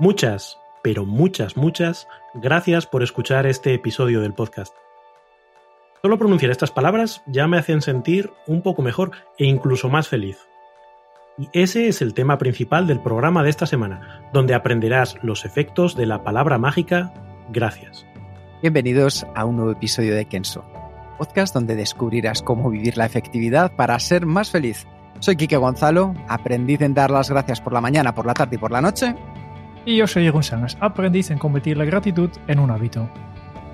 Muchas, pero muchas, muchas gracias por escuchar este episodio del podcast. Solo pronunciar estas palabras ya me hacen sentir un poco mejor e incluso más feliz. Y ese es el tema principal del programa de esta semana, donde aprenderás los efectos de la palabra mágica gracias. Bienvenidos a un nuevo episodio de Kenso, podcast donde descubrirás cómo vivir la efectividad para ser más feliz. Soy Quique Gonzalo, aprendiz en dar las gracias por la mañana, por la tarde y por la noche. Y yo soy Jeroen Sánchez, aprendiz en convertir la gratitud en un hábito.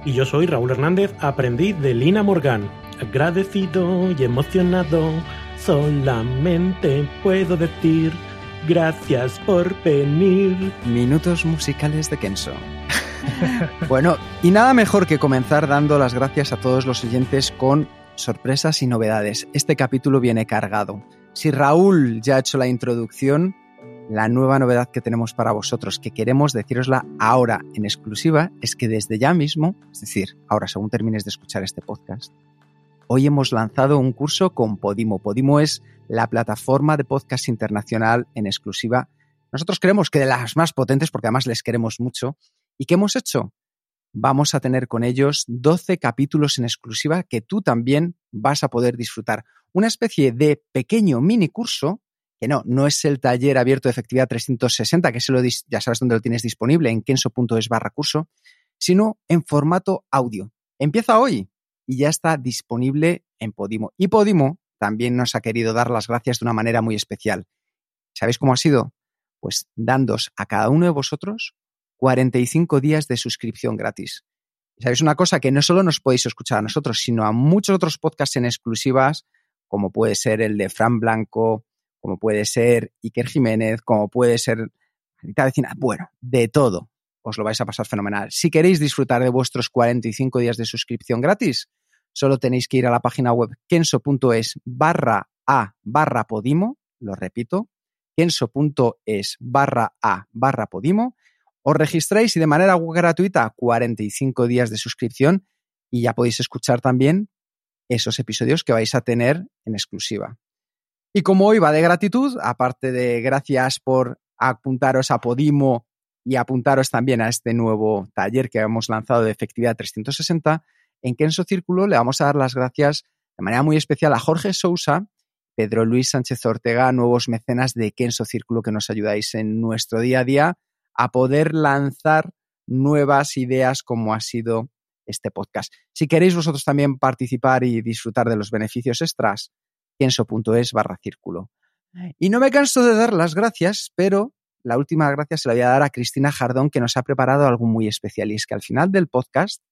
Y yo soy Raúl Hernández, aprendiz de Lina Morgan. Agradecido y emocionado, solamente puedo decir gracias por venir. Minutos musicales de Kenso. bueno, y nada mejor que comenzar dando las gracias a todos los oyentes con sorpresas y novedades. Este capítulo viene cargado. Si Raúl ya ha hecho la introducción, la nueva novedad que tenemos para vosotros, que queremos decirosla ahora en exclusiva, es que desde ya mismo, es decir, ahora según termines de escuchar este podcast, hoy hemos lanzado un curso con Podimo. Podimo es la plataforma de podcast internacional en exclusiva. Nosotros creemos que de las más potentes, porque además les queremos mucho. ¿Y qué hemos hecho? Vamos a tener con ellos 12 capítulos en exclusiva que tú también vas a poder disfrutar. Una especie de pequeño mini curso que no, no es el taller abierto de efectividad 360, que se lo ya sabes dónde lo tienes disponible, en kenso.es barra curso, sino en formato audio. Empieza hoy y ya está disponible en Podimo. Y Podimo también nos ha querido dar las gracias de una manera muy especial. ¿Sabéis cómo ha sido? Pues dándos a cada uno de vosotros 45 días de suscripción gratis. ¿Sabéis una cosa? Que no solo nos podéis escuchar a nosotros, sino a muchos otros podcasts en exclusivas, como puede ser el de Fran Blanco, como puede ser Iker Jiménez, como puede ser Anita Vecina, bueno, de todo. Os lo vais a pasar fenomenal. Si queréis disfrutar de vuestros 45 días de suscripción gratis, solo tenéis que ir a la página web kenso.es barra a barra podimo, lo repito, kenso.es barra a barra podimo, os registráis y de manera gratuita 45 días de suscripción y ya podéis escuchar también esos episodios que vais a tener en exclusiva. Y como hoy va de gratitud, aparte de gracias por apuntaros a Podimo y apuntaros también a este nuevo taller que hemos lanzado de efectividad 360, en Kenso Círculo le vamos a dar las gracias de manera muy especial a Jorge Sousa, Pedro Luis Sánchez Ortega, nuevos mecenas de Kenso Círculo que nos ayudáis en nuestro día a día a poder lanzar nuevas ideas como ha sido este podcast. Si queréis vosotros también participar y disfrutar de los beneficios extras, pienso.es barra círculo. Y no me canso de dar las gracias, pero la última gracia se la voy a dar a Cristina Jardón, que nos ha preparado algo muy especial. Y es que al final del podcast,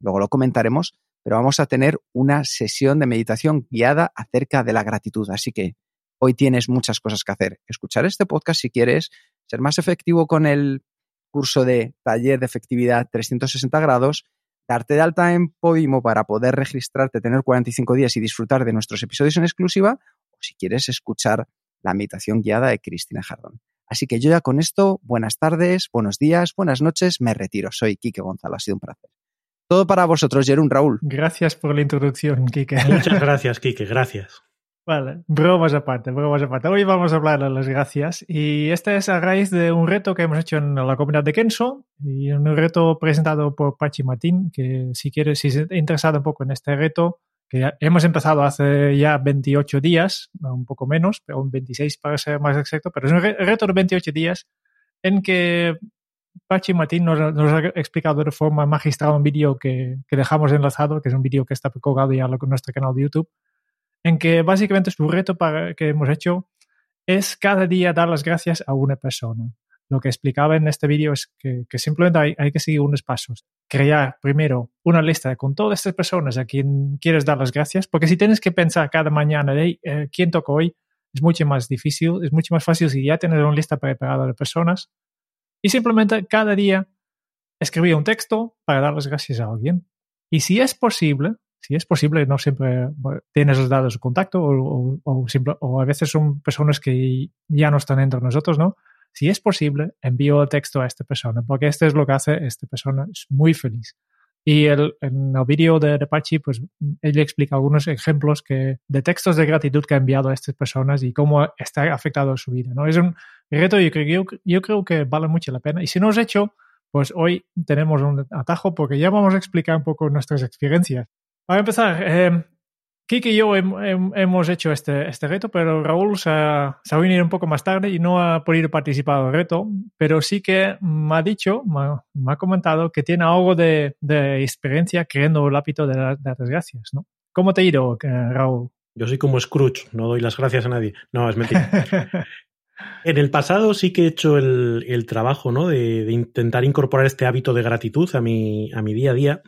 luego lo comentaremos, pero vamos a tener una sesión de meditación guiada acerca de la gratitud. Así que hoy tienes muchas cosas que hacer. Escuchar este podcast si quieres ser más efectivo con el curso de taller de efectividad 360 grados darte de alta en Podimo para poder registrarte, tener 45 días y disfrutar de nuestros episodios en exclusiva, o si quieres escuchar la meditación guiada de Cristina Jardón. Así que yo ya con esto, buenas tardes, buenos días, buenas noches, me retiro. Soy Quique Gonzalo, ha sido un placer. Todo para vosotros, Jerón Raúl. Gracias por la introducción, Quique. Muchas gracias, Quique, gracias. Vale, bromas aparte, bromas aparte. Hoy vamos a hablar de las gracias y este es a raíz de un reto que hemos hecho en la comunidad de Kenso y un reto presentado por Pachi Martín, que si quieres, si estás interesado un poco en este reto, que hemos empezado hace ya 28 días, un poco menos, pero un 26 para ser más exacto, pero es un reto de 28 días en que Pachi Martín nos, ha explicado de forma magistral un vídeo que, que dejamos enlazado, que es un vídeo que está colgado ya en nuestro canal de YouTube en que básicamente su reto para, que hemos hecho es cada día dar las gracias a una persona. Lo que explicaba en este vídeo es que, simplemente hay, que seguir unos pasos. crear primero una lista con todas estas personas a quien quieres dar las gracias, porque si tienes que pensar cada mañana eh, quién toca hoy, es mucho más difícil, es mucho más fácil si ya tienes una lista preparada de personas y simplemente cada día escribir un texto para dar las gracias a alguien. Y si es posible, si es posible, no siempre tienes los datos de contacto o, o, a veces son personas que ya no están entre nosotros, ¿no? Si es posible, envío el texto a esta persona, porque esto es lo que hace esta persona, es muy feliz. Y el, en el vídeo de, Apache, pues él explica algunos ejemplos que, de textos de gratitud que ha enviado a estas personas y cómo está afectado su vida. ¿no? Es un reto yo creo, yo creo que vale mucho la pena. Y si no has hecho, pues hoy tenemos un atajo porque ya vamos a explicar un poco nuestras experiencias. Para empezar, eh, Kiki y yo hemos hecho este, este reto, pero Raúl se ha, se ha, venido un poco más tarde y no ha podido participar del reto, pero sí que me ha dicho, me, ha comentado que tiene algo de, de, experiencia creando el hábito de, dar las gracias, ¿no? ¿Cómo te ha ido, eh, Raúl? Yo soy como Scrooge, no doy las gracias a nadie. No, es mentira. en el pasado sí que he hecho el, el trabajo, ¿no? De, de, intentar incorporar este hábito de gratitud a mi, a mi día a día.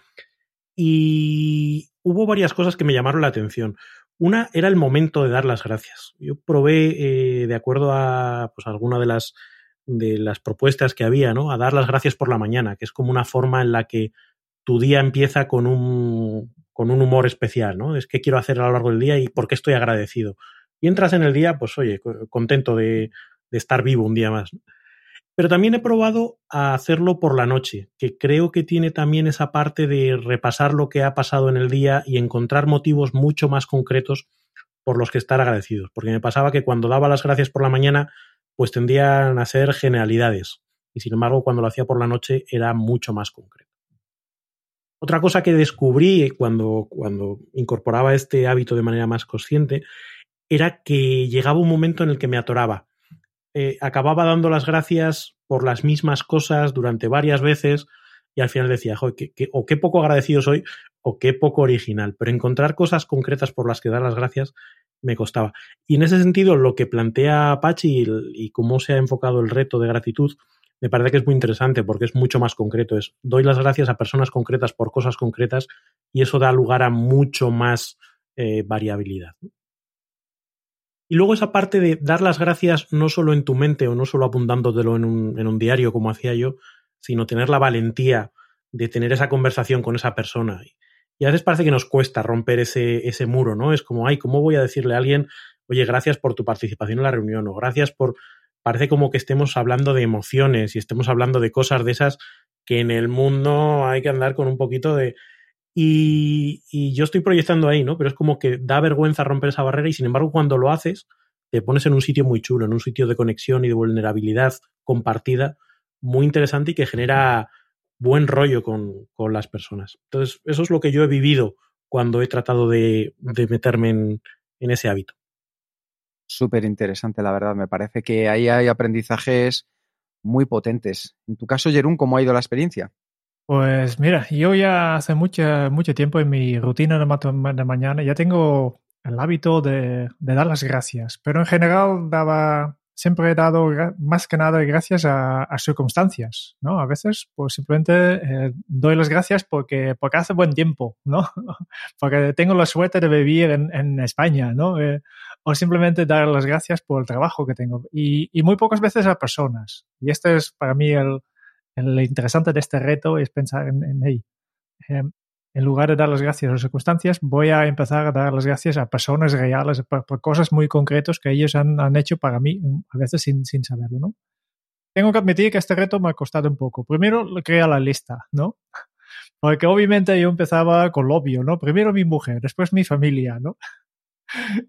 Y hubo varias cosas que me llamaron la atención. Una era el momento de dar las gracias. Yo probé, eh, de acuerdo a pues, alguna de las, de las propuestas que había, ¿no? A dar las gracias por la mañana, que es como una forma en la que tu día empieza con un, con un humor especial, ¿no? Es que quiero hacer a lo largo del día y por qué estoy agradecido. Y entras en el día, pues oye, contento de, de estar vivo un día más. Pero también he probado a hacerlo por la noche, que creo que tiene también esa parte de repasar lo que ha pasado en el día y encontrar motivos mucho más concretos por los que estar agradecidos. Porque me pasaba que cuando daba las gracias por la mañana, pues tendían a ser generalidades. Y sin embargo, cuando lo hacía por la noche era mucho más concreto. Otra cosa que descubrí cuando, cuando incorporaba este hábito de manera más consciente era que llegaba un momento en el que me atoraba eh, acababa dando las gracias por las mismas cosas durante varias veces y al final decía, o qué poco agradecido soy o qué poco original, pero encontrar cosas concretas por las que dar las gracias me costaba. Y en ese sentido, lo que plantea Apache y, y cómo se ha enfocado el reto de gratitud, me parece que es muy interesante porque es mucho más concreto. Es doy las gracias a personas concretas por cosas concretas y eso da lugar a mucho más eh, variabilidad. Y luego esa parte de dar las gracias no solo en tu mente o no solo apuntándotelo en un, en un diario como hacía yo, sino tener la valentía de tener esa conversación con esa persona. Y a veces parece que nos cuesta romper ese, ese muro, ¿no? Es como, ay, ¿cómo voy a decirle a alguien, oye, gracias por tu participación en la reunión o gracias por... Parece como que estemos hablando de emociones y estemos hablando de cosas de esas que en el mundo hay que andar con un poquito de, y, yo estoy proyectando ahí, ¿no? Pero es como que da vergüenza romper esa barrera y sin embargo cuando lo haces te pones en un sitio muy chulo, en un sitio de conexión y de vulnerabilidad compartida muy interesante y que genera buen rollo con, con las personas. Entonces, eso es lo que yo he vivido cuando he tratado de, meterme en, en ese hábito. Súper interesante, la verdad. Me parece que ahí hay aprendizajes muy potentes. En tu caso, Jerún, ¿cómo ha ido la experiencia? Pues mira, yo ya hace mucho, mucho tiempo en mi rutina de, mañana ya tengo el hábito de, dar las gracias, pero en general daba, siempre he dado más que nada gracias a, circunstancias, ¿no? A veces pues simplemente eh, doy las gracias porque, porque hace buen tiempo, ¿no? porque tengo la suerte de vivir en, España, ¿no? Eh, o simplemente dar las gracias por el trabajo que tengo. Y, y muy pocas veces a personas. Y este es para mí el, lo interesante de este reto es pensar en, en hey, em, en lugar de dar las gracias a las circunstancias, voy a empezar a dar las gracias a personas reales, por, cosas muy concretas que ellos han, han, hecho para mí, a veces sin, sin saberlo, ¿no? Tengo que admitir que este reto me ha costado un poco. Primero, crea la lista, ¿no? Porque obviamente yo empezaba con lo obvio, ¿no? Primero mi mujer, después mi familia, ¿no?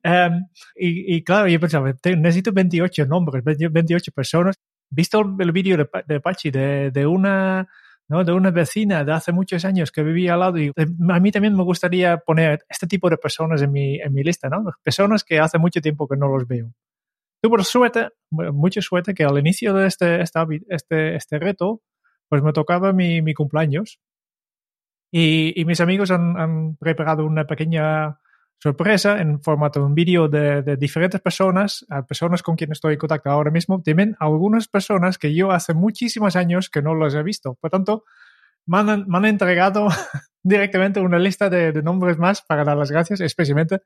Um, y, y, claro, yo pensaba, necesito 28 nombres, 28 personas visto el vídeo de, de Pachi de, de una ¿no? de una vecina de hace muchos años que vivía al lado y a mí también me gustaría poner este tipo de personas en mi, en mi lista, ¿no? Personas que hace mucho tiempo que no los veo. Tuve suerte, mucha suerte que al inicio de este, este, este reto, pues me tocaba mi, mi cumpleaños y, y, mis amigos han, han preparado una pequeña sorpresa en formato de un vídeo de, diferentes personas, a personas con quienes estoy en contacto ahora mismo, también algunas personas que yo hace muchísimos años que no los he visto. Por tanto, me han, me han entregado directamente una lista de, de, nombres más para dar las gracias, especialmente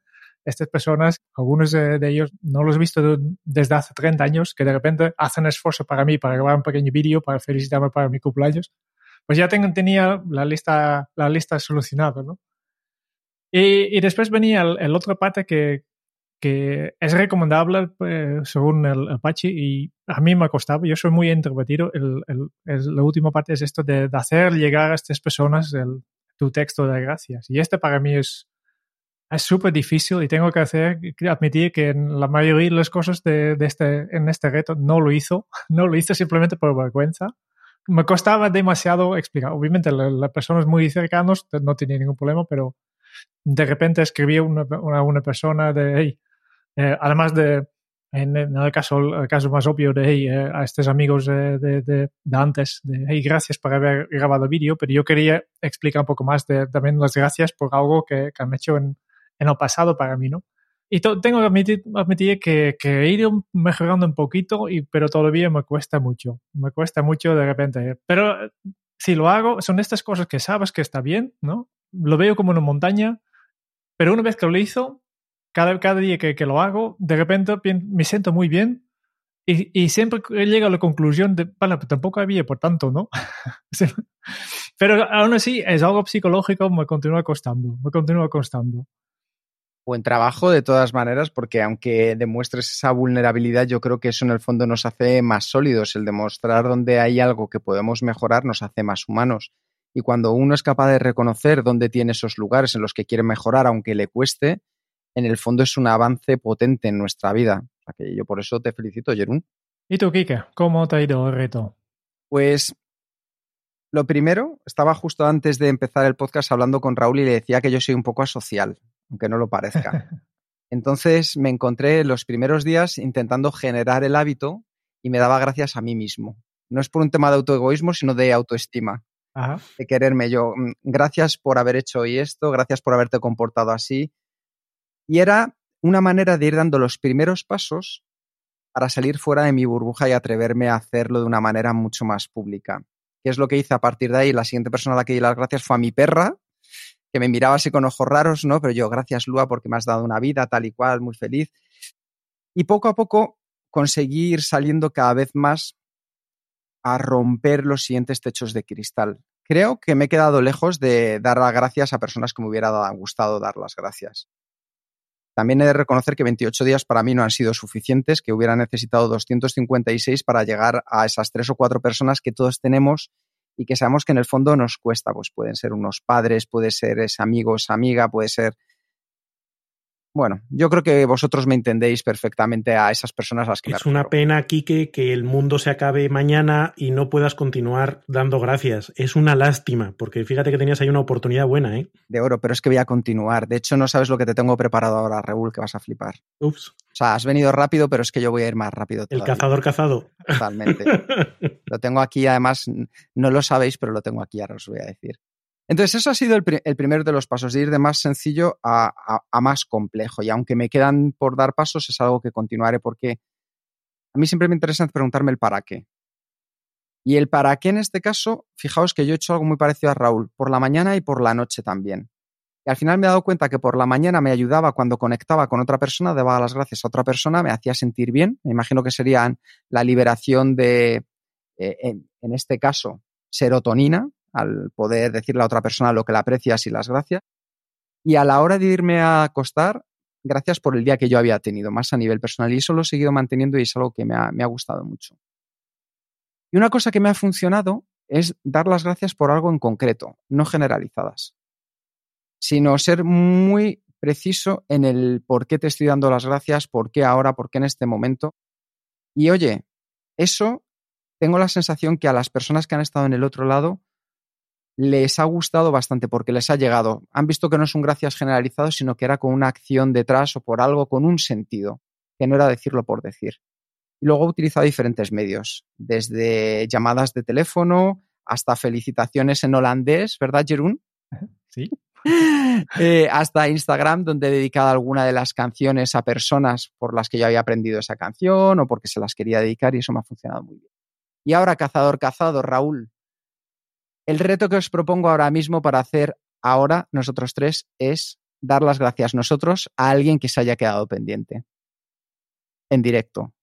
estas personas, algunos de, de ellos no los he visto de, desde hace 30 años, que de repente hacen esfuerzo para mí, para grabar un pequeño vídeo, para felicitarme para mi cumpleaños. Pues ya tengo, tenía la lista, la lista solucionada, ¿no? Y, y después venía el, el otra parte que, que es recomendable eh, según el Apache y a mí me ha costado, yo soy muy introvertido, el, el, el, la última parte es esto de, de, hacer llegar a estas personas el, tu texto de gracias. Y este para mí es es súper difícil y tengo que hacer, admitir que en la mayoría de las cosas de, de, este, en este reto no lo hizo, no lo hice simplemente por vergüenza. Me costaba demasiado explicar. Obviamente las personas muy cercanos no tenía ningún problema, pero de repente escribí a una, una, una, persona de, hey, eh, además de, en, en, el, caso, el caso más obvio de, hey, eh, a estos amigos de, de, antes, de, hey, gracias por haber grabado vídeo, pero yo quería explicar un poco más de también las gracias por algo que, que han hecho en, en el pasado para mí, ¿no? Y tengo que admitir, admitir que, que, he ido mejorando un poquito, y, pero todavía me cuesta mucho. Me cuesta mucho de repente. Pero si lo hago, son estas cosas que sabes que está bien, ¿no? Lo veo como una montaña, pero una vez que lo hizo, cada, cada día que, que lo hago, de repente me siento muy bien y, y siempre llego a la conclusión de, bueno, pues tampoco había por tanto, ¿no? pero aún así es algo psicológico, me continúa costando, me continúa costando buen trabajo de todas maneras, porque aunque demuestres esa vulnerabilidad, yo creo que eso en el fondo nos hace más sólidos. El demostrar donde hay algo que podemos mejorar nos hace más humanos. Y cuando uno es capaz de reconocer dónde tiene esos lugares en los que quiere mejorar, aunque le cueste, en el fondo es un avance potente en nuestra vida. O sea que yo por eso te felicito, Jerún. ¿Y tú, Kike? ¿Cómo te ha ido el reto? Pues lo primero, estaba justo antes de empezar el podcast hablando con Raúl y le decía que yo soy un poco asocial aunque no lo parezca. Entonces me encontré los primeros días intentando generar el hábito y me daba gracias a mí mismo. No es por un tema de autoegoísmo, sino de autoestima. Ajá. De quererme yo. Mm, gracias por haber hecho hoy esto, gracias por haberte comportado así. Y era una manera de ir dando los primeros pasos para salir fuera de mi burbuja y atreverme a hacerlo de una manera mucho más pública. ¿Qué es lo que hice a partir de ahí? La siguiente persona a la que di las gracias fue a mi perra, que me miraba así con ojos raros, ¿no? Pero yo, gracias Lua porque me has dado una vida tal y cual, muy feliz. Y poco a poco conseguí ir saliendo cada vez más a romper los siguientes techos de cristal. Creo que me he quedado lejos de dar las gracias a personas que me hubiera gustado dar las gracias. También he de reconocer que 28 días para mí no han sido suficientes, que hubiera necesitado 256 para llegar a esas tres o cuatro personas que todos tenemos y que sabemos que en el fondo nos cuesta, pues pueden ser unos padres, puede ser ese amigo, esa amiga, puede ser bueno, yo creo que vosotros me entendéis perfectamente a esas personas a las que Es una pena, Quique, que el mundo se acabe mañana y no puedas continuar dando gracias. Es una lástima, porque fíjate que tenías ahí una oportunidad buena, ¿eh? De oro, pero es que voy a continuar. De hecho, no sabes lo que te tengo preparado ahora, Raúl, que vas a flipar. Ups. O sea, has venido rápido, pero es que yo voy a ir más rápido. Todavía. El cazador cazado. Totalmente. lo tengo aquí, además, no lo sabéis, pero lo tengo aquí, ahora os voy a decir. Entonces, eso ha sido el, pr el, primero de los pasos, de ir de más sencillo a, más complejo. Y aunque me quedan por dar pasos, es algo que continuaré porque a mí siempre me interesa preguntarme el para qué. Y el para qué en este caso, fijaos que yo he hecho algo muy parecido a Raúl, por la mañana y por la noche también. Y al final me he dado cuenta que por la mañana me ayudaba cuando conectaba con otra persona, daba las gracias a otra persona, me hacía sentir bien. Me imagino que serían la liberación de, eh, en este caso, serotonina, al poder decirle a otra persona lo que la aprecias y las gracias. Y a la hora de irme a acostar, gracias por el día que yo había tenido, más a nivel personal. Y eso lo he seguido manteniendo y es algo que me ha, me ha gustado mucho. Y una cosa que me ha funcionado es dar las gracias por algo en concreto, no generalizadas, sino ser muy preciso en el por qué te estoy dando las gracias, por qué ahora, por qué en este momento. Y oye, eso tengo la sensación que a las personas que han estado en el otro lado les ha gustado bastante porque les ha llegado. Han visto que no es un gracias generalizado, sino que era con una acción detrás o por algo con un sentido, que no era decirlo por decir. Y luego he utilizado diferentes medios, desde llamadas de teléfono hasta felicitaciones en holandés, ¿verdad, Jerún? Sí. eh, hasta Instagram, donde he dedicado alguna de las canciones a personas por las que yo había aprendido esa canción o porque se las quería dedicar y eso me ha funcionado muy bien. Y ahora, cazador, cazado, Raúl, El reto que os propongo ahora mismo para hacer ahora nosotros tres es dar las gracias nosotros a alguien que se haya quedado pendiente. En directo.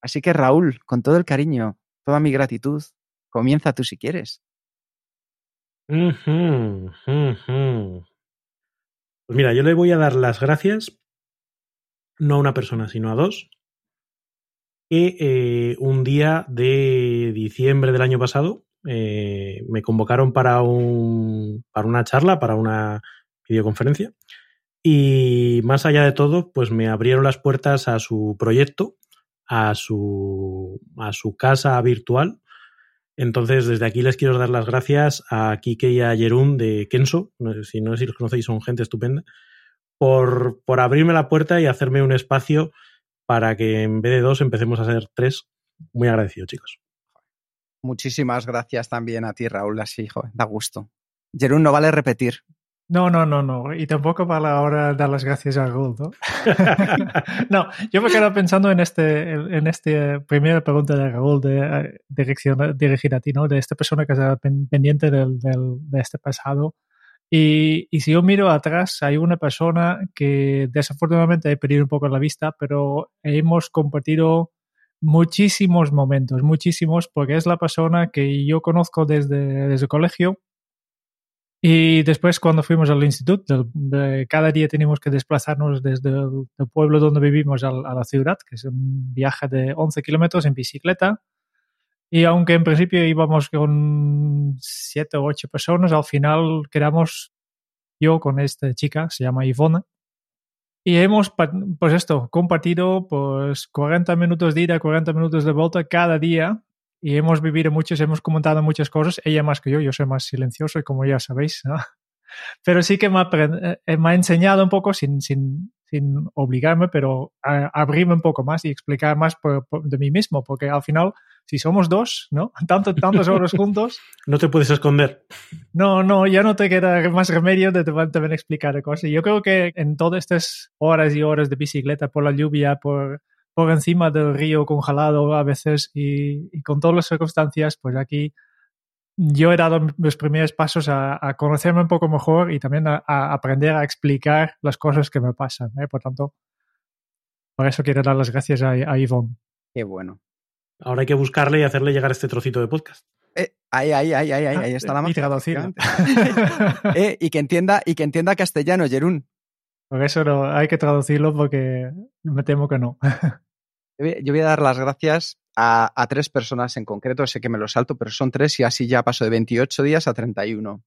Así que Raúl, con todo el cariño, toda mi gratitud, comienza tú si quieres. Pues mira, yo le voy a dar las gracias no a una persona, sino a dos, que eh, un día de diciembre del año pasado eh, me convocaron para, un, para una charla, para una videoconferencia, y más allá de todo, pues me abrieron las puertas a su proyecto, a su, a su casa virtual. Entonces, desde aquí les quiero dar las gracias a Kike y a Jerún de Kenso, si no sé si los conocéis, son gente estupenda, por, por abrirme la puerta y hacerme un espacio para que en vez de dos empecemos a ser tres. Muy agradecido, chicos. Muchísimas gracias también a ti, Raúl, así, hijo, da gusto. Jerún, no vale repetir. No, no, no, no. Y tampoco vale ahora dar las gracias a Raúl, ¿no? no, yo me quedo pensando en este, en este primera pregunta de Raúl de dirección, dirigir a ti, ¿no? De esta persona que está pendiente del, del, de este pasado. Y, y, si yo miro atrás, hay una persona que desafortunadamente he perdido un poco la vista, pero hemos compartido muchísimos momentos, muchísimos, porque es la persona que yo conozco desde, desde el colegio y después cuando fuimos al instituto, cada día teníamos que desplazarnos desde el, pueblo donde vivimos a, a, la ciudad, que es un viaje de 11 kilómetros en bicicleta. Y aunque en principio íbamos con siete o ocho personas, al final quedamos yo con esta chica, se llama Ivona. Y hemos, pues esto, compartido pues 40 minutos de ida, 40 minutos de vuelta cada día y hemos vivido muchos, hemos comentado muchas cosas, ella más que yo, yo soy más silencioso, como ya sabéis. Pero sí que me ha, eh, me ha enseñado un poco, sin, sin, sin obligarme, pero a, abrirme un poco más y explicar más por, por, de mí mismo, porque al final, si somos dos, ¿no? Tanto, tantas horas juntos... no te puedes esconder. No, no, ya no te queda más remedio de también explicar cosas. Yo creo que en todas estas horas y horas de bicicleta, por la lluvia, por por encima del río congelado a veces y, y, con todas las circunstancias, pues aquí yo he dado mis primeros pasos a, a conocerme un poco mejor y también a, a, aprender a explicar las cosas que me pasan. ¿eh? Por tanto, por eso quiero dar las gracias a, a Ivonne. Qué bueno. Ahora hay que buscarle y hacerle llegar este trocito de podcast. Eh, ahí, ahí, ahí, ahí, ahí, ahí está la mano. eh, y que entienda, y que entienda castellano, Jerún. Por eso no, hay que traducirlo porque me temo que no. Yo voy a dar las gracias a, tres personas en concreto, sé que me lo salto, pero son tres y así ya paso de 28 días a 31.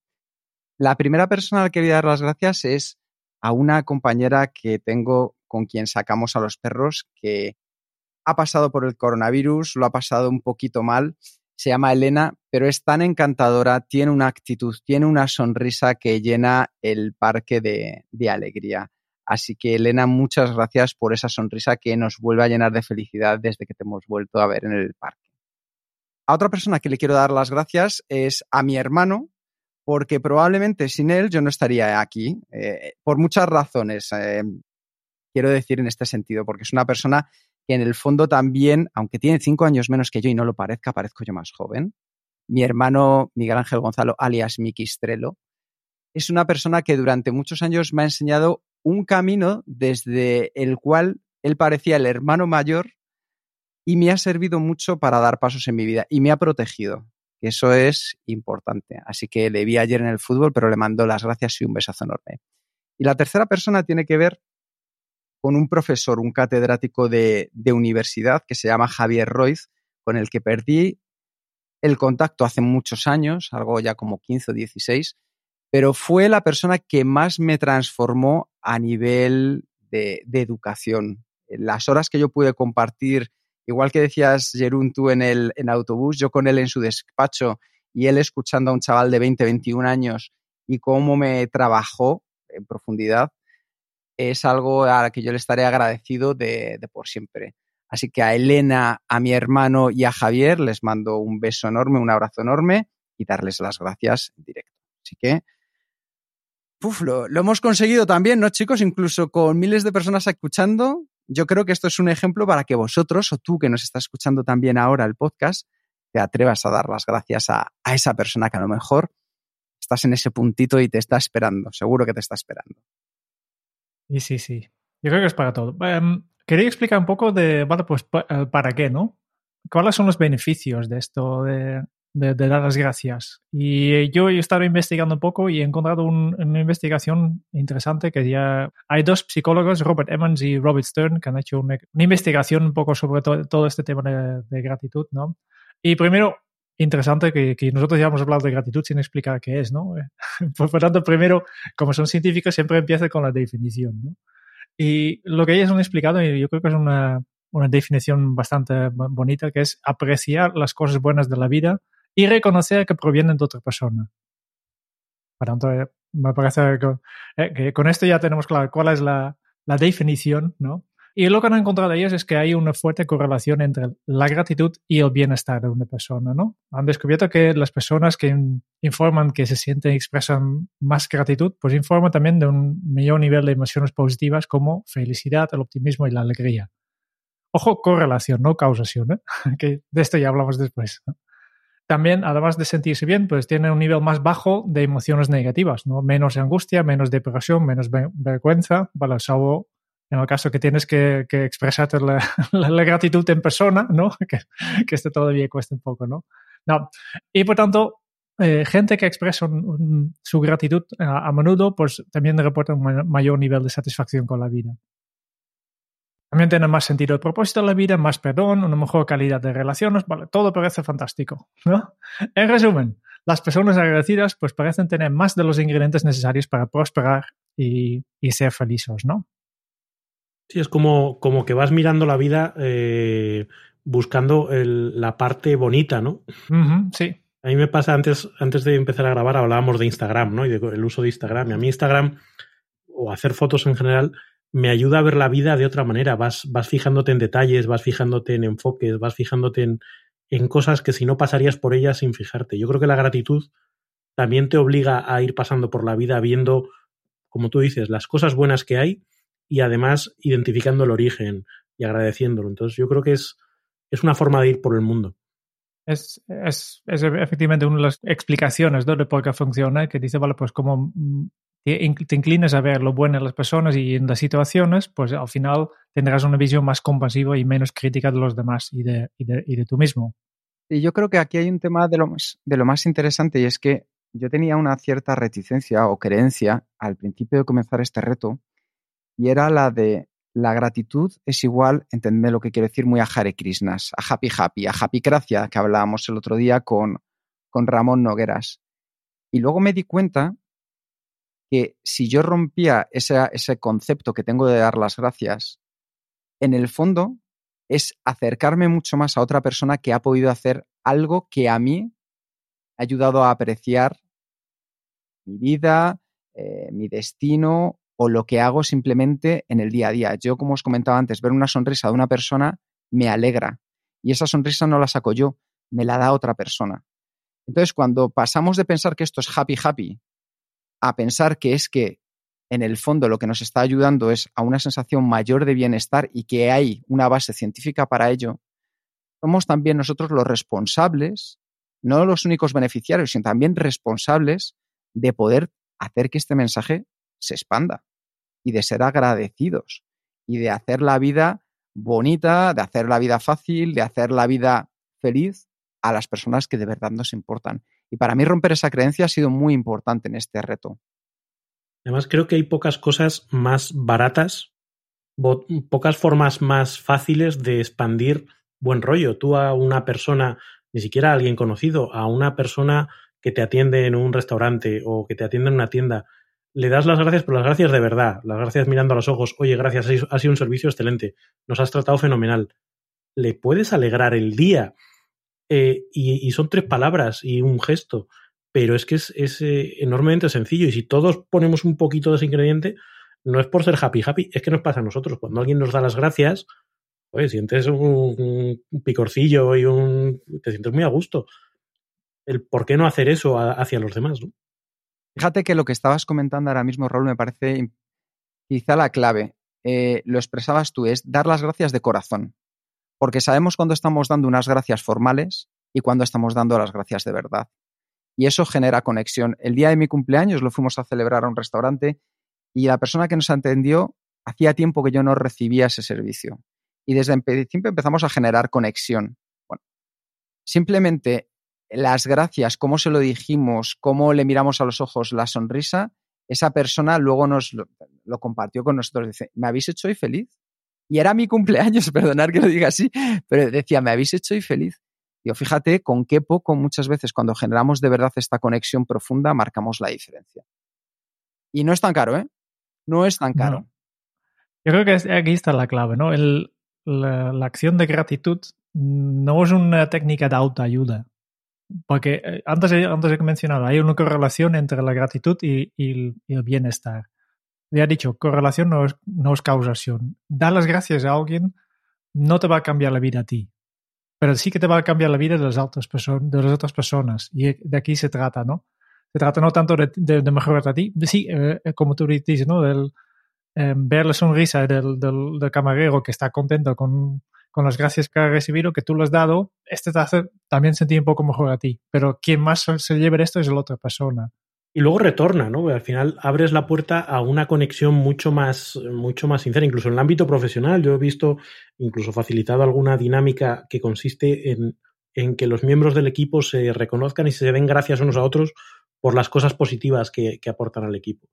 La primera persona a la que voy a dar las gracias es a una compañera que tengo con quien sacamos a los perros que ha pasado por el coronavirus, lo ha pasado un poquito mal, se llama Elena, pero es tan encantadora, tiene una actitud, tiene una sonrisa que llena el parque de alegría. Así que, Elena, muchas gracias por esa sonrisa que nos vuelve a llenar de felicidad desde que te hemos vuelto a ver en el parque. A otra persona que le quiero dar las gracias es a mi hermano, porque probablemente sin él yo no estaría aquí, eh, por muchas razones, eh, quiero decir en este sentido, porque es una persona que en el fondo también, aunque tiene cinco años menos que yo y no lo parezca, parezco yo más joven. Mi hermano Miguel Ángel Gonzalo, alias Miki Strelo, es una persona que durante muchos años me ha enseñado un camino desde el cual él parecía el hermano mayor y me ha servido mucho para dar pasos en mi vida y me ha protegido. Eso es importante. Así que le vi ayer en el fútbol, pero le mando las gracias y un besazo enorme. Y la tercera persona tiene que ver con un profesor, un catedrático de, de universidad que se llama Javier Roiz, con el que perdí el contacto hace muchos años, algo ya como 15 o 16, pero fue la persona que más me transformó a nivel de, educación. Las horas que yo pude compartir, igual que decías, Jerún, tú en el autobús, yo con él en su despacho y él escuchando a un chaval de 20, 21 años y cómo me trabajó en profundidad, es algo a la que yo le estaré agradecido de, de por siempre. Así que a Elena, a mi hermano y a Javier les mando un beso enorme, un abrazo enorme y darles las gracias en directo. Así que Uf, lo, lo, hemos conseguido también, ¿no, chicos? Incluso con miles de personas escuchando. Yo creo que esto es un ejemplo para que vosotros, o tú que nos estás escuchando también ahora el podcast, te atrevas a dar las gracias a, a esa persona que a lo mejor estás en ese puntito y te está esperando, seguro que te está esperando. Y sí, sí. Yo creo que es para todo. Em, quería explicar un poco de, vale, pues eh, para qué, ¿no? ¿Cuáles son los beneficios de esto de, de, dar las gracias? Y yo he estado investigando un poco y he encontrado una investigación interesante que ya hay dos psicólogos, Robert Emmons y Robert Stern, que han hecho una, investigación un poco sobre todo este tema de, de, gratitud, ¿no? Y primero, interesante que, que, nosotros ya hemos hablado de gratitud sin explicar qué es, ¿no? Por, por tanto, primero, como son científicos, siempre empieza con la definición, ¿no? Y lo que ellos han explicado, y yo creo que es una, una definición bastante bonita, que es apreciar las cosas buenas de la vida y reconocer que provienen de otra persona. Por tanto, eh, me parece que, eh, que, con esto ya tenemos claro cuál es la, la definición, ¿no? Y lo que han encontrado ellos es que hay una fuerte correlación entre la gratitud y el bienestar de una persona, ¿no? Han descubierto que las personas que informan que se sienten y expresan más gratitud, pues informan también de un mayor nivel de emociones positivas como felicidad, el optimismo y la alegría. Ojo, correlación, no causación, ¿eh? que de esto ya hablamos después. También, además de sentirse bien, pues tiene un nivel más bajo de emociones negativas, ¿no? Menos angustia, menos depresión, menos vergüenza, vale, salvo en el caso que tienes que, que expresarte la, la, gratitud en persona, ¿no? Que, que esto todavía cuesta un poco, ¿no? no. Y por tanto, eh, gente que expresa un, un, su gratitud a, a, menudo, pues también reporta un mayor nivel de satisfacción con la vida. También tiene más sentido de propósito en la vida, más perdón, una mejor calidad de relaciones, vale, todo parece fantástico, ¿no? En resumen, las personas agradecidas pues parecen tener más de los ingredientes necesarios para prosperar y, y ser felices, ¿no? Sí, es como, como que vas mirando la vida eh, buscando el, la parte bonita, ¿no? Uh -huh, sí. A mí me pasa antes, antes de empezar a grabar, hablábamos de Instagram, ¿no? Y del uso de Instagram. Y a mí Instagram, o hacer fotos en general, me ayuda a ver la vida de otra manera. Vas, vas fijándote en detalles, vas fijándote en enfoques, vas fijándote en, en cosas que si no pasarías por ellas sin fijarte. Yo creo que la gratitud también te obliga a ir pasando por la vida viendo, como tú dices, las cosas buenas que hay y además identificando el origen y agradeciéndolo. Entonces yo creo que es, es una forma de ir por el mundo. Es, es, es efectivamente una de las explicaciones de por qué funciona, que dice, vale, pues como te inclinas a ver lo bueno en las personas y en las situaciones, pues al final tendrás una visión más compasiva y menos crítica de los demás y de, y de, y de tú mismo. Y yo creo que aquí hay un tema de lo, más, de lo más interesante y es que yo tenía una cierta reticencia o creencia al principio de comenzar este reto y era la de la gratitud es igual, entendedme lo que quiero decir, muy a Hare Krishnas, a Happy Happy, a Happy Gracia, que hablábamos el otro día con, con Ramón Nogueras. Y luego me di cuenta que si yo rompía ese, ese concepto que tengo de dar las gracias, en el fondo es acercarme mucho más a otra persona que ha podido hacer algo que a mí ha ayudado a apreciar mi vida, eh, mi destino o lo que hago simplemente en el día a día. Yo, como os comentaba antes, ver una sonrisa de una persona me alegra y esa sonrisa no la saco yo, me la da otra persona. Entonces, cuando pasamos de pensar que esto es happy happy a pensar que es que en el fondo lo que nos está ayudando es a una sensación mayor de bienestar y que hay una base científica para ello, somos también nosotros los responsables, no los únicos beneficiarios, sino también responsables de poder hacer que este mensaje se expanda y de ser agradecidos y de hacer la vida bonita, de hacer la vida fácil, de hacer la vida feliz a las personas que de verdad nos importan. Y para mí romper esa creencia ha sido muy importante en este reto. Además, creo que hay pocas cosas más baratas, pocas formas más fáciles de expandir buen rollo. Tú a una persona, ni siquiera a alguien conocido, a una persona que te atiende en un restaurante o que te atiende en una tienda, le das las gracias, pero las gracias de verdad, las gracias mirando a los ojos, oye, gracias, ha sido un servicio excelente, nos has tratado fenomenal. Le puedes alegrar el día eh, y, son tres palabras y un gesto, pero es que es, es eh, enormemente sencillo y si todos ponemos un poquito de ese ingrediente, no es por ser happy happy, es que nos pasa a nosotros. Cuando alguien nos da las gracias, oye, sientes un, picorcillo y un... te sientes muy a gusto. El por qué no hacer eso hacia los demás, ¿no? Fíjate que lo que estabas comentando ahora mismo, Raúl, me parece quizá la clave. Eh, lo expresabas tú, es dar las gracias de corazón. Porque sabemos cuando estamos dando unas gracias formales y cuándo estamos dando las gracias de verdad. Y eso genera conexión. El día de mi cumpleaños lo fuimos a celebrar a un restaurante y la persona que nos atendió hacía tiempo que yo no recibía ese servicio. Y desde el empezamos a generar conexión. Simplemente las gracias, cómo se lo dijimos, cómo le miramos a los ojos la sonrisa, esa persona luego nos lo, compartió con nosotros. Dice, ¿me habéis hecho hoy feliz? Y era mi cumpleaños, perdonar que lo diga así, pero decía, ¿me habéis hecho hoy feliz? Digo, fíjate con qué poco muchas veces cuando generamos de verdad esta conexión profunda marcamos la diferencia. Y no es tan caro, ¿eh? No es tan caro. Yo creo que aquí está la clave, ¿no? El, la, acción de gratitud no es una técnica de autoayuda. Porque eh, antes, antes he mencionado, hay una correlación entre la gratitud y, el, bienestar. Ya he dicho, correlación no es, no es causación. Dar las gracias a alguien no te va a cambiar la vida a ti, pero sí que te va a cambiar la vida de las otras, de personas. Y de aquí se trata, ¿no? Se trata no tanto de, de, mejorarte a ti, sí, eh, como tú dices, ¿no? Del, eh, ver la sonrisa del, del, camarero que está contento con, con, las gracias que ha recibido, que tú le has dado, este te hace también sentir un poco mejor a ti. Pero quien más se lleve esto es la otra persona. Y luego retorna, ¿no? Al final abres la puerta a una conexión mucho más, mucho más sincera. Incluso en el ámbito profesional, yo he visto, incluso facilitado alguna dinámica que consiste en, en que los miembros del equipo se reconozcan y se den gracias unos a otros por las cosas positivas que, que aportan al equipo.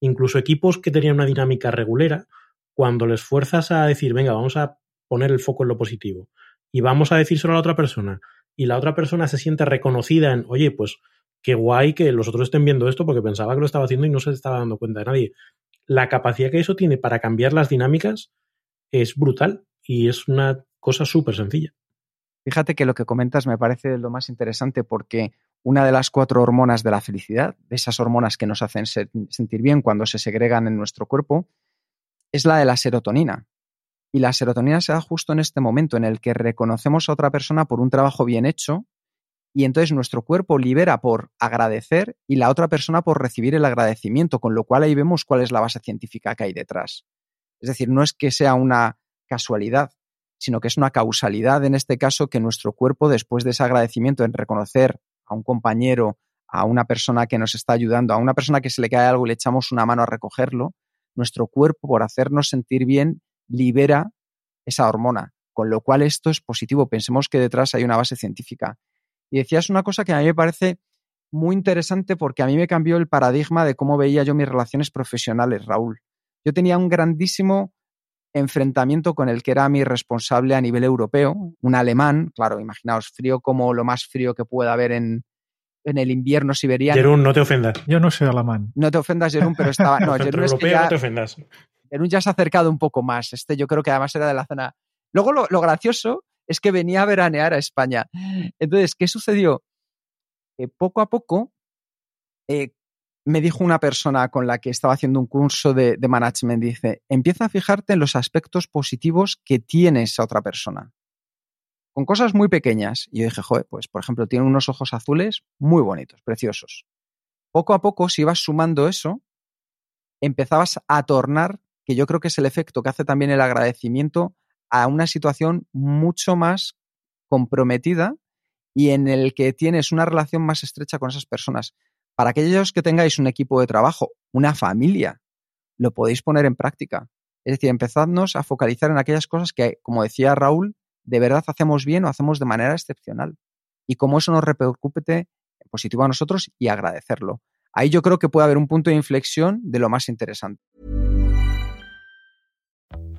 Incluso equipos que tenían una dinámica regulera, cuando les fuerzas a decir, venga, vamos a poner el foco en lo positivo y vamos a decírselo a la otra persona y la otra persona se siente reconocida en, oye, pues qué guay que los otros estén viendo esto porque pensaba que lo estaba haciendo y no se estaba dando cuenta de nadie. La capacidad que eso tiene para cambiar las dinámicas es brutal y es una cosa súper sencilla. Fíjate que lo que comentas me parece lo más interesante porque una de las cuatro hormonas de la felicidad, de esas hormonas que nos hacen sentir bien cuando se segregan en nuestro cuerpo, es la de la serotonina. Y la serotonina se da justo en este momento en el que reconocemos a otra persona por un trabajo bien hecho y entonces nuestro cuerpo libera por agradecer y la otra persona por recibir el agradecimiento, con lo cual ahí vemos cuál es la base científica que hay detrás. Es decir, no es que sea una casualidad, sino que es una causalidad en este caso que nuestro cuerpo, después de ese agradecimiento en reconocer a un compañero, a una persona que nos está ayudando, a una persona que se le cae algo y le echamos una mano a recogerlo, nuestro cuerpo, por hacernos sentir bien, libera esa hormona, con lo cual esto es positivo. Pensemos que detrás hay una base científica. Y decías una cosa que a mí me parece muy interesante porque a mí me cambió el paradigma de cómo veía yo mis relaciones profesionales, Raúl. Yo tenía un grandísimo enfrentamiento con el que era mi responsable a nivel europeo, un alemán, claro, imaginaos, frío como lo más frío que pueda haber en, en el invierno siberiano. Jerún, no te ofendas. Yo no soy alemán. No te ofendas, Jerún, pero estaba. No, Jerún europeo, no te ofendas. Jerún ya se ha acercado un poco más. Este yo creo que además era de la zona. Luego lo, lo gracioso es que venía a veranear a España. Entonces, ¿qué sucedió? Que poco a poco eh, me dijo una persona con la que estaba haciendo un curso de, de, management, dice, empieza a fijarte en los aspectos positivos que tiene esa otra persona. Con cosas muy pequeñas. Y yo dije, joder, pues por ejemplo, tiene unos ojos azules muy bonitos, preciosos. Poco a poco, si ibas sumando eso, empezabas a tornar, que yo creo que es el efecto que hace también el agradecimiento, a una situación mucho más comprometida y en el que tienes una relación más estrecha con esas personas. Para aquellos que tengáis un equipo de trabajo, una familia, lo podéis poner en práctica. Es decir, empezadnos a focalizar en aquellas cosas que, como decía Raúl, de verdad hacemos bien o hacemos de manera excepcional. Y cómo eso nos repercute positivo a nosotros y agradecerlo. Ahí yo creo que puede haber un punto de inflexión de lo más interesante.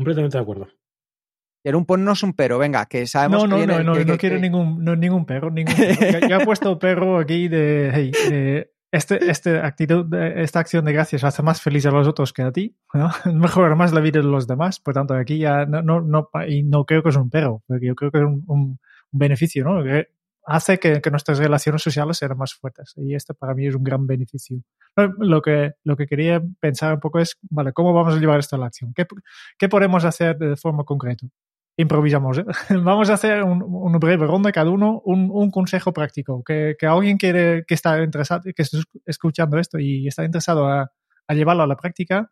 Completamente de acuerdo. Jerún, ponnos un pero, venga, que sabemos No, no, que viene- no, no, que- no que- quiero que- ningún, no, ningún perro. Ningún, ya, ya he puesto perro aquí de, hey, de este, este actitud, esta acción de gracias hace más feliz a los otros que a ti, ¿no? Mejora más la vida de los demás, por tanto aquí ya no, no, no, y no creo que es un perro, porque yo creo que es un, un- un beneficio, ¿no? Que hace que, que nuestras relaciones sociales sean más fuertes y esto para mí es un gran beneficio. Lo que, lo que quería pensar un poco es, vale, ¿cómo vamos a llevar esto a la acción? ¿Qué, qué podemos hacer de forma concreta? improvisamos. ¿eh? Vamos a hacer un- una breve ronda, cada uno un, un consejo práctico. Que, que alguien quiere, que está interesado, que está escuchando esto y está interesado a, a llevarlo a la práctica.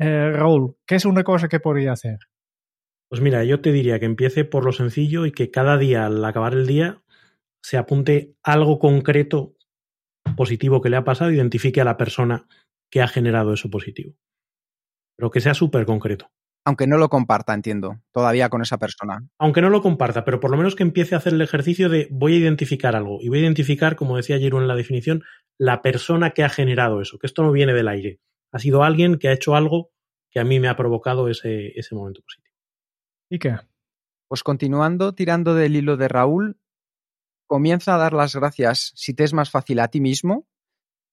Eh, Raúl, ¿qué es una cosa que podría hacer? Pues mira, yo te diría que empiece por lo sencillo y que cada día, al acabar el día, se apunte algo concreto positivo que le ha pasado, identifique a la persona que ha generado eso positivo. Pero que sea súper concreto. Aunque no lo comparta, entiendo, todavía con esa persona. Aunque no lo comparta, pero por lo menos que empiece a hacer el ejercicio de voy a identificar algo. Y voy a identificar, como decía Jeru en la definición, la persona que ha generado eso, que esto no viene del aire. Ha sido alguien que ha hecho algo que a mí me ha provocado ese, ese momento positivo. ¿Y qué? Pues continuando, tirando del hilo de Raúl, comienza a dar las gracias si te es más fácil a ti mismo,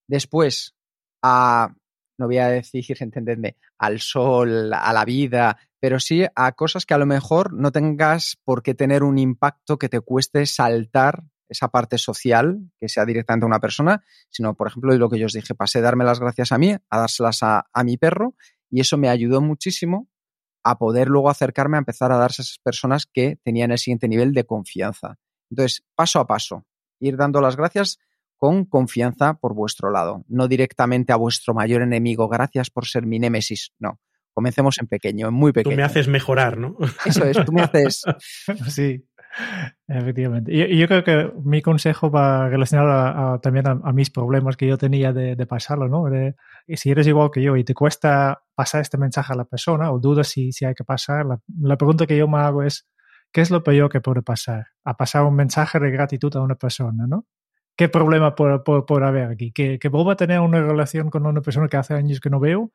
después a, no voy a decir, entendedme, al sol, a la vida, pero sí a cosas que a lo mejor no tengas por qué tener un impacto que te cueste saltar esa parte social, que sea directamente a una persona, sino, por ejemplo, lo que yo os dije, pasé a darme las gracias a mí, a dárselas a, a mi perro, y eso me ayudó muchísimo a poder luego acercarme a empezar a darse a esas personas que tenían el siguiente nivel de confianza. Entonces, paso a paso, ir dando las gracias con confianza por vuestro lado, no directamente a vuestro mayor enemigo, gracias por ser mi némesis, no. Comencemos en pequeño, en muy pequeño. Tú me haces mejorar, ¿no? Eso es, tú me haces... Sí, efectivamente. Y, y yo creo que mi consejo va relacionado a, a- también a, a mis problemas que yo tenía de, de pasarlo, ¿no? De- si eres igual que yo y te cuesta pasar este mensaje a la persona o dudas si, si hay que pasar, la, la pregunta que yo me hago es, ¿qué es lo peor que puede pasar? A pasar un mensaje de gratitud a una persona, ¿no? ¿Qué problema puede- puede haber aquí? ¿Que, que vuelva a tener una relación con una persona que hace años que no veo?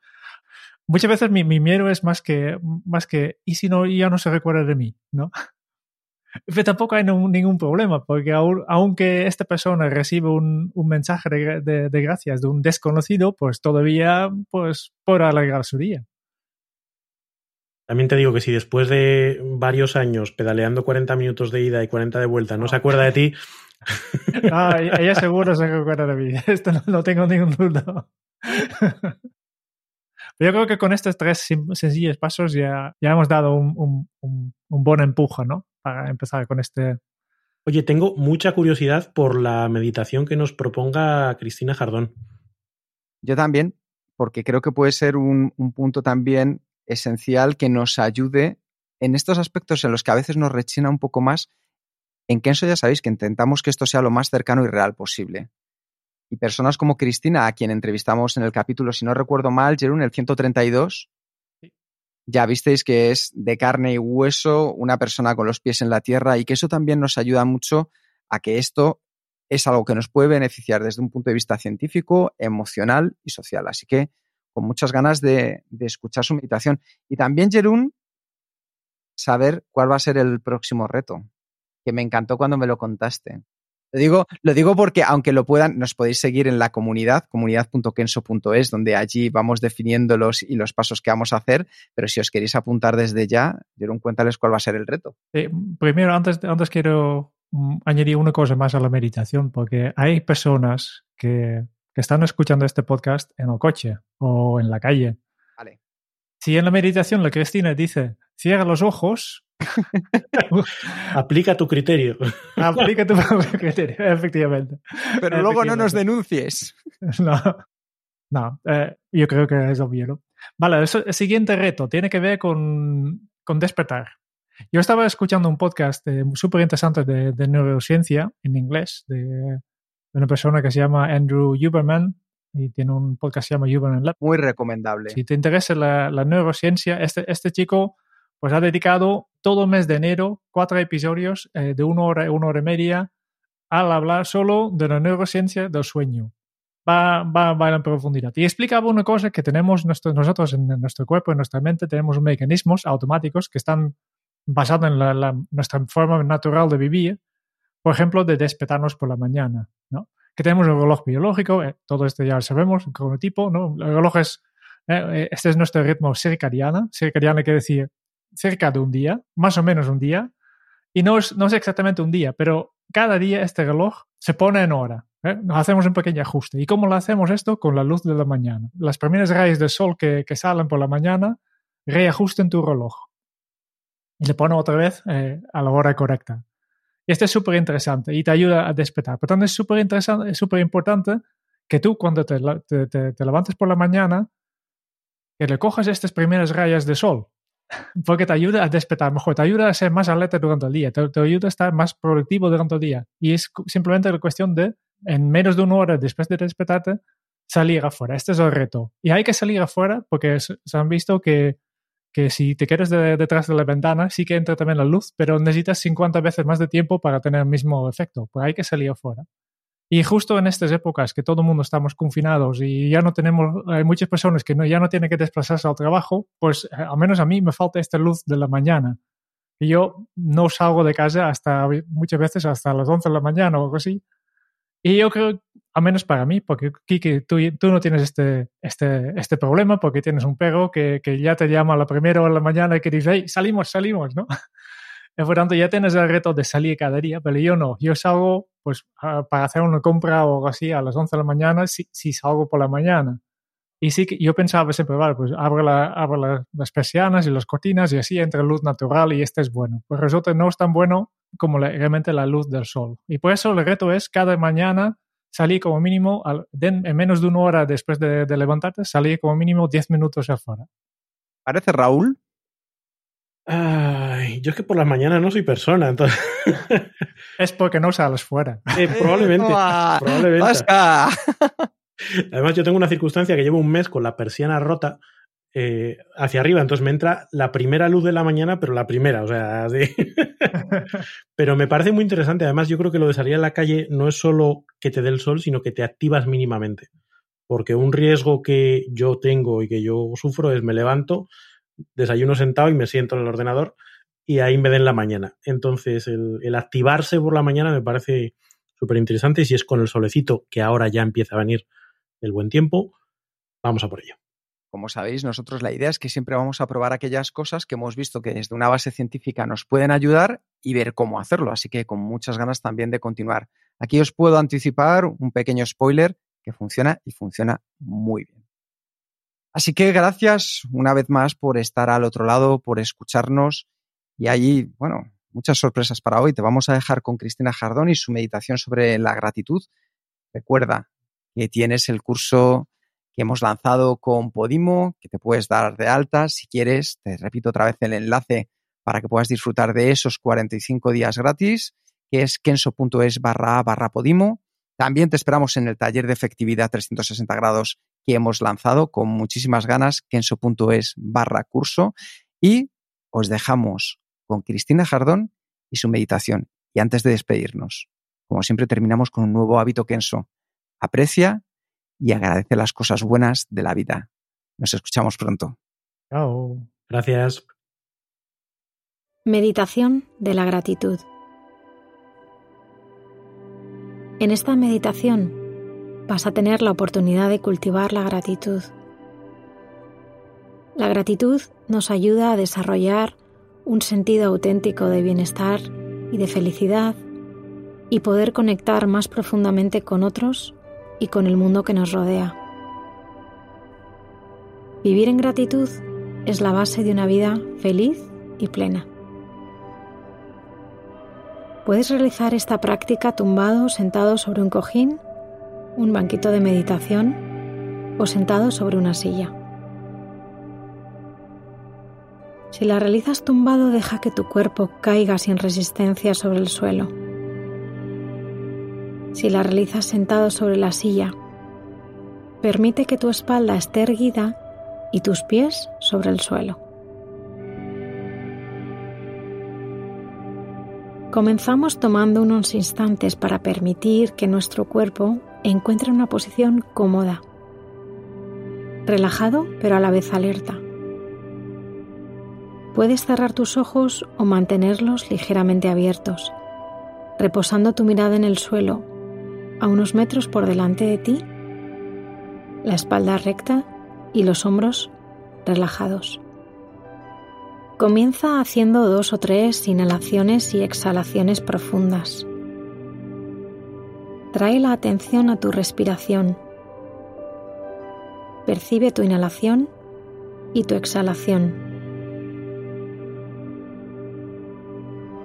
Muchas veces mi, mi miedo es más que, más que, ¿y si no, ya no se recuerda de mí? ¿no? Pero tampoco hay no- ningún problema, porque aun- aunque esta persona recibe un, un mensaje de, de- de gracias de un desconocido, pues todavía pues, podrá alegrar su día. También te digo que si después de varios años pedaleando 40 minutos de ida y 40 de vuelta no se acuerda de ti, Ah, ella seguro se recuerda de mí. Esto no, no tengo ningún duda. Yo creo que con estos tres sencillos pasos ya, ya hemos dado un, un, un, un buen empuje, ¿no? Para empezar con este. oye, tengo mucha curiosidad por la meditación que nos proponga Cristina Jardón. Yo también, porque creo que puede ser un, un punto también esencial que nos ayude en estos aspectos en los que a veces nos rechina un poco más. En Kenso ya sabéis que intentamos que esto sea lo más cercano y real posible. Y personas como Cristina, a quien entrevistamos en el capítulo, si no recuerdo mal, Jerún, el 132, ya visteis que es de carne y hueso, una persona con los pies en la tierra y que eso también nos ayuda mucho a que esto es algo que nos puede beneficiar desde un punto de vista científico, emocional y social. Así que con muchas ganas de, de escuchar su meditación. Y también, Jerún, saber cuál va a ser el próximo reto, que me encantó cuando me lo contaste. Lo digo, lo digo porque aunque lo puedan, nos podéis seguir en la comunidad, comunidad.kenso.es, donde allí vamos definiéndolos y los pasos que vamos a hacer, pero si os queréis apuntar desde ya, Jerún, cuéntales cuál va a ser el reto. Eh, primero, antes, antes quiero mm, añadir una cosa más a la meditación, porque hay personas que, que están escuchando este podcast en el coche o en la calle. Vale. Si en la meditación la Cristina dice, cierra los ojos, Aplica tu criterio. aplica tu propio criterio, efectivamente. Pero luego no nos denuncies. No, no eh, yo creo que es obvio. ¿no? Vale, eso- el siguiente reto tiene que ver con, con despertar. Yo estaba escuchando un podcast eh, súper interesante de, de neurociencia en inglés de, de una persona que se llama Andrew Huberman. y tiene un podcast que se llama Human Lab. Muy recomendable. Si te interesa la, la neurociencia, este, este chico pues ha dedicado todo el mes de enero cuatro episodios eh, de una hora, una hora y media al hablar solo de la neurociencia del sueño. Va, va, va en profundidad. Y explicaba una cosa que tenemos nuestro, nosotros en nuestro cuerpo, en nuestra mente, tenemos mecanismos automáticos que están basados en la, la, nuestra forma natural de vivir, por ejemplo, de despertarnos por la mañana, ¿no? Que tenemos el reloj biológico, eh, todo esto ya lo sabemos, el cronotipo, ¿no? El reloj es, eh, este es nuestro ritmo circadiano, circadiano quiere decir cerca de un día, más o menos un día, y no es, no es exactamente un día, pero cada día este reloj se pone en hora. ¿eh? Nos hacemos un pequeño ajuste. ¿Y cómo lo hacemos esto? Con la luz de la mañana. Las primeras rayas de sol que, que salen por la mañana reajusten tu reloj. Y le pone otra vez eh, a la hora correcta. Y esto es súper interesante y te ayuda a despertar. Por tanto, es súper interesante, es súper importante que tú cuando te, te, te, te levantes por la mañana, que le cojas estas primeras rayas de sol porque te ayuda a despertar mejor, te ayuda a ser más alerta durante el día, te, ayuda a estar más productivo durante el día. Y es simplemente la cuestión de, en menos de una hora después de despertarte, salir afuera. Este es el reto. Y hay que salir afuera porque se han visto que, que si te quedas de, detrás de la ventana, sí que entra también la luz, pero necesitas 50 veces más de tiempo para tener el mismo efecto. Pues hay que salir afuera. Y justo en estas épocas que todo el mundo estamos confinados y ya no tenemos, hay muchas personas que no, ya no tienen que desplazarse al trabajo, pues eh, al menos a mí me falta esta luz de la mañana. Y yo no salgo de casa hasta muchas veces hasta las 11 de la mañana o algo así. Y yo creo, al menos para mí, porque Kiki, tú, tú no tienes este, este, este problema porque tienes un perro que, que ya te llama a la primera hora de la mañana y que dice, hey, salimos, salimos, ¿no? Por tanto, ya tienes el reto de salir cada día, pero yo no. Yo salgo pues para hacer una compra o algo así a las 11 de la mañana si, si salgo por la mañana. Y sí que yo pensaba siempre, vale, pues abro, la, abro la, las persianas y las cortinas y así entra luz natural y este es bueno. Pues resulta no es tan bueno como la, realmente la luz del sol. Y por eso el reto es cada mañana salir como mínimo, al, de, en menos de una hora después de, de levantarte, salir como mínimo 10 minutos afuera. Parece Raúl Ay, yo es que por las mañanas no soy persona, entonces. es porque no sales fuera. Eh, probablemente. probablemente. Además, yo tengo una circunstancia que llevo un mes con la persiana rota eh, hacia arriba, entonces me entra la primera luz de la mañana, pero la primera, o sea, sí. pero me parece muy interesante. Además, yo creo que lo de salir a la calle no es solo que te dé el sol, sino que te activas mínimamente. Porque un riesgo que yo tengo y que yo sufro es me levanto desayuno sentado y me siento en el ordenador y ahí me den la mañana. Entonces, el, el activarse por la mañana me parece súper interesante y si es con el solecito, que ahora ya empieza a venir el buen tiempo, vamos a por ello. Como sabéis, nosotros la idea es que siempre vamos a probar aquellas cosas que hemos visto que desde una base científica nos pueden ayudar y ver cómo hacerlo. Así que con muchas ganas también de continuar. Aquí os puedo anticipar un pequeño spoiler que funciona y funciona muy bien. Así que gracias una vez más por estar al otro lado, por escucharnos. Y allí, bueno, muchas sorpresas para hoy. Te vamos a dejar con Cristina Jardón y su meditación sobre la gratitud. Recuerda que tienes el curso que hemos lanzado con Podimo, que te puedes dar de alta si quieres. Te repito otra vez el enlace para que puedas disfrutar de esos 45 días gratis, que es kenso.es barra barra Podimo. También te esperamos en el taller de efectividad 360 grados que hemos lanzado con muchísimas ganas, kenso.es barra curso. Y os dejamos con Cristina Jardón y su meditación. Y antes de despedirnos, como siempre terminamos con un nuevo hábito Kenso. Aprecia y agradece las cosas buenas de la vida. Nos escuchamos pronto. Chao. Gracias. Meditación de la gratitud. En esta meditación vas a tener la oportunidad de cultivar la gratitud. La gratitud nos ayuda a desarrollar un sentido auténtico de bienestar y de felicidad y poder conectar más profundamente con otros y con el mundo que nos rodea. Vivir en gratitud es la base de una vida feliz y plena. Puedes realizar esta práctica tumbado sentado sobre un cojín, un banquito de meditación o sentado sobre una silla. Si la realizas tumbado, deja que tu cuerpo caiga sin resistencia sobre el suelo. Si la realizas sentado sobre la silla, permite que tu espalda esté erguida y tus pies sobre el suelo. Comenzamos tomando unos instantes para permitir que nuestro cuerpo encuentre una posición cómoda, relajado pero a la vez alerta. Puedes cerrar tus ojos o mantenerlos ligeramente abiertos, reposando tu mirada en el suelo, a unos metros por delante de ti, la espalda recta y los hombros relajados. Comienza haciendo dos o tres inhalaciones y exhalaciones profundas. Trae la atención a tu respiración. Percibe tu inhalación y tu exhalación.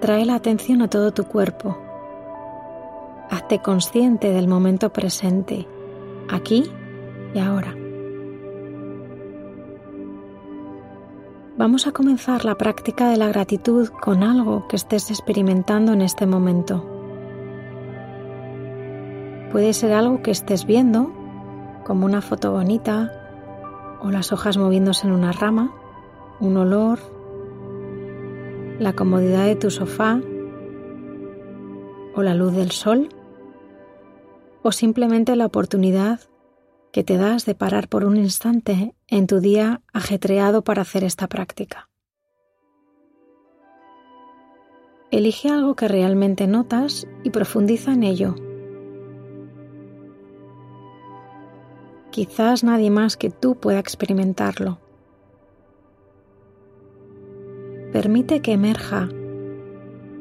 Trae la atención a todo tu cuerpo. Hazte consciente del momento presente, aquí y ahora. Vamos a comenzar la práctica de la gratitud con algo que estés experimentando en este momento. Puede ser algo que estés viendo, como una foto bonita, o las hojas moviéndose en una rama, un olor, la comodidad de tu sofá, o la luz del sol, o simplemente la oportunidad que te das de parar por un instante en tu día ajetreado para hacer esta práctica. Elige algo que realmente notas y profundiza en ello. Quizás nadie más que tú pueda experimentarlo. Permite que emerja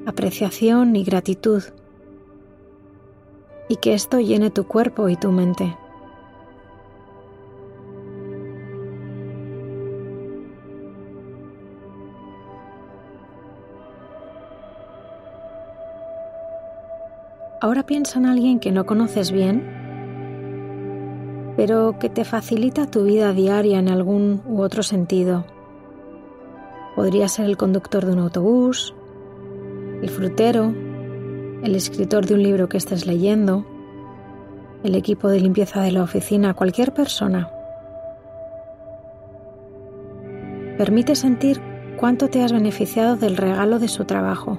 apreciación y gratitud y que esto llene tu cuerpo y tu mente. Ahora piensa en alguien que no conoces bien, pero que te facilita tu vida diaria en algún u otro sentido. Podría ser el conductor de un autobús, el frutero, el escritor de un libro que estés leyendo, el equipo de limpieza de la oficina, cualquier persona. Permite sentir cuánto te has beneficiado del regalo de su trabajo.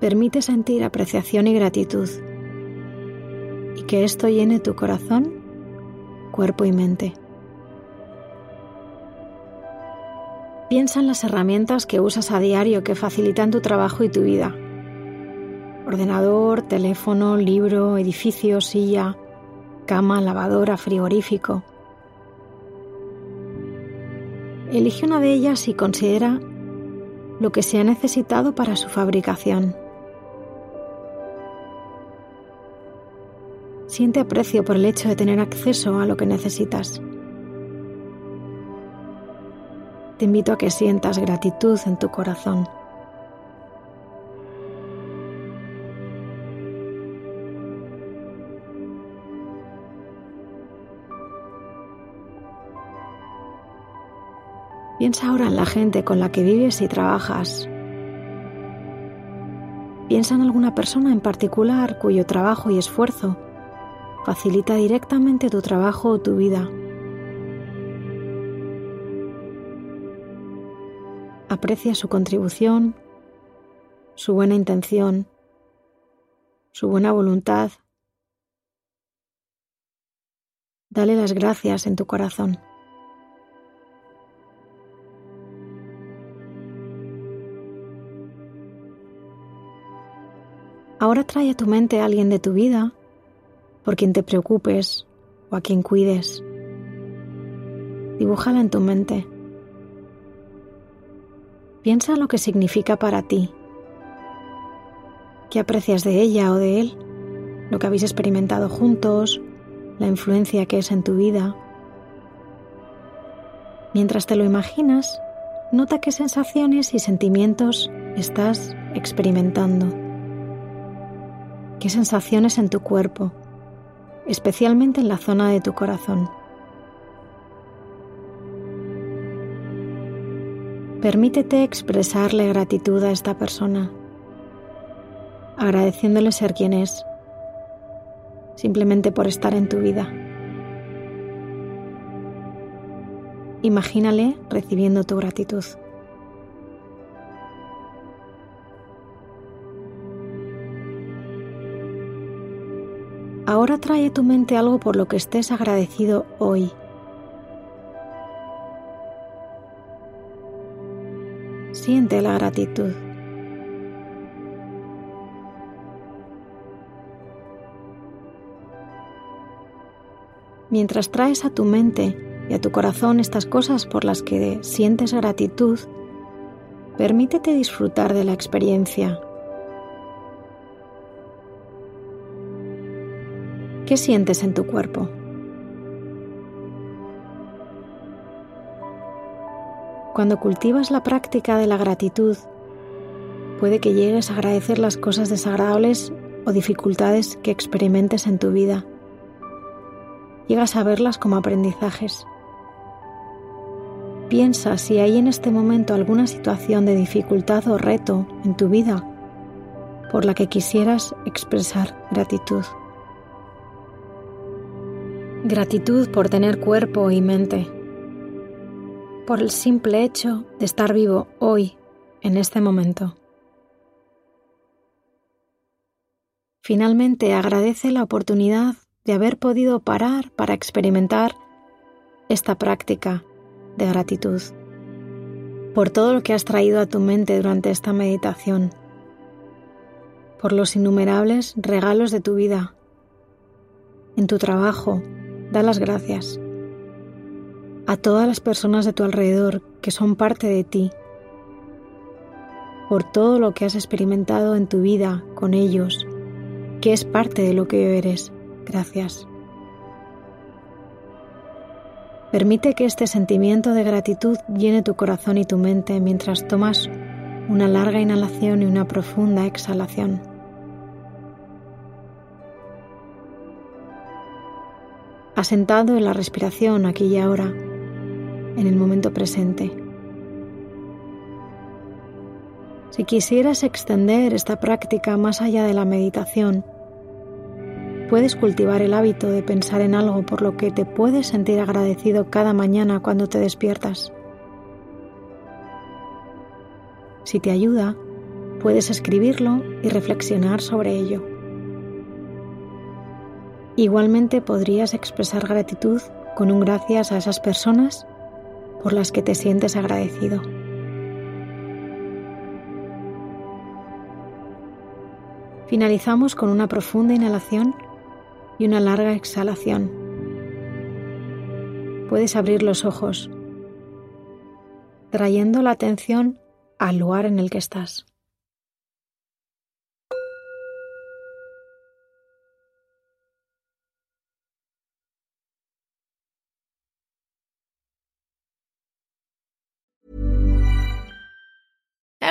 Permite sentir apreciación y gratitud y que esto llene tu corazón, cuerpo y mente. Piensa en las herramientas que usas a diario que facilitan tu trabajo y tu vida. Ordenador, teléfono, libro, edificio, silla, cama, lavadora, frigorífico. Elige una de ellas y considera lo que se ha necesitado para su fabricación. Siente aprecio por el hecho de tener acceso a lo que necesitas. Te invito a que sientas gratitud en tu corazón. Piensa ahora en la gente con la que vives y trabajas. Piensa en alguna persona en particular cuyo trabajo y esfuerzo facilita directamente tu trabajo o tu vida. Aprecia su contribución, su buena intención, su buena voluntad. Dale las gracias en tu corazón. Ahora trae a tu mente a alguien de tu vida por quien te preocupes o a quien cuides. Dibújala en tu mente. Piensa lo que significa para ti. ¿Qué aprecias de ella o de él? Lo que habéis experimentado juntos, la influencia que es en tu vida. Mientras te lo imaginas, nota qué sensaciones y sentimientos estás experimentando. ¿Qué sensaciones en tu cuerpo? especialmente en la zona de tu corazón. Permítete expresarle gratitud a esta persona, agradeciéndole ser quien es simplemente por estar en tu vida. Imagínale recibiendo tu gratitud. Ahora trae a tu mente algo por lo que estés agradecido hoy. Siente la gratitud. Mientras traes a tu mente y a tu corazón estas cosas por las que sientes gratitud, permítete disfrutar de la experiencia. ¿Qué sientes en tu cuerpo? Cuando cultivas la práctica de la gratitud, puede que llegues a agradecer las cosas desagradables o dificultades que experimentes en tu vida. Llegas a verlas como aprendizajes. Piensa si hay en este momento alguna situación de dificultad o reto en tu vida por la que quisieras expresar gratitud. Gratitud por tener cuerpo y mente, por el simple hecho de estar vivo hoy, en este momento. Finalmente agradece la oportunidad de haber podido parar para experimentar esta práctica de gratitud, por todo lo que has traído a tu mente durante esta meditación, por los innumerables regalos de tu vida, en tu trabajo, da las gracias a todas las personas de tu alrededor que son parte de ti, por todo lo que has experimentado en tu vida con ellos, que es parte de lo que eres. Gracias. Permite que este sentimiento de gratitud llene tu corazón y tu mente mientras tomas una larga inhalación y una profunda exhalación. asentado en la respiración aquí y ahora, en el momento presente. Si quisieras extender esta práctica más allá de la meditación, puedes cultivar el hábito de pensar en algo por lo que te puedes sentir agradecido cada mañana cuando te despiertas. Si te ayuda, puedes escribirlo y reflexionar sobre ello. Igualmente podrías expresar gratitud con un gracias a esas personas por las que te sientes agradecido. Finalizamos con una profunda inhalación y una larga exhalación. Puedes abrir los ojos, trayendo la atención al lugar en el que estás.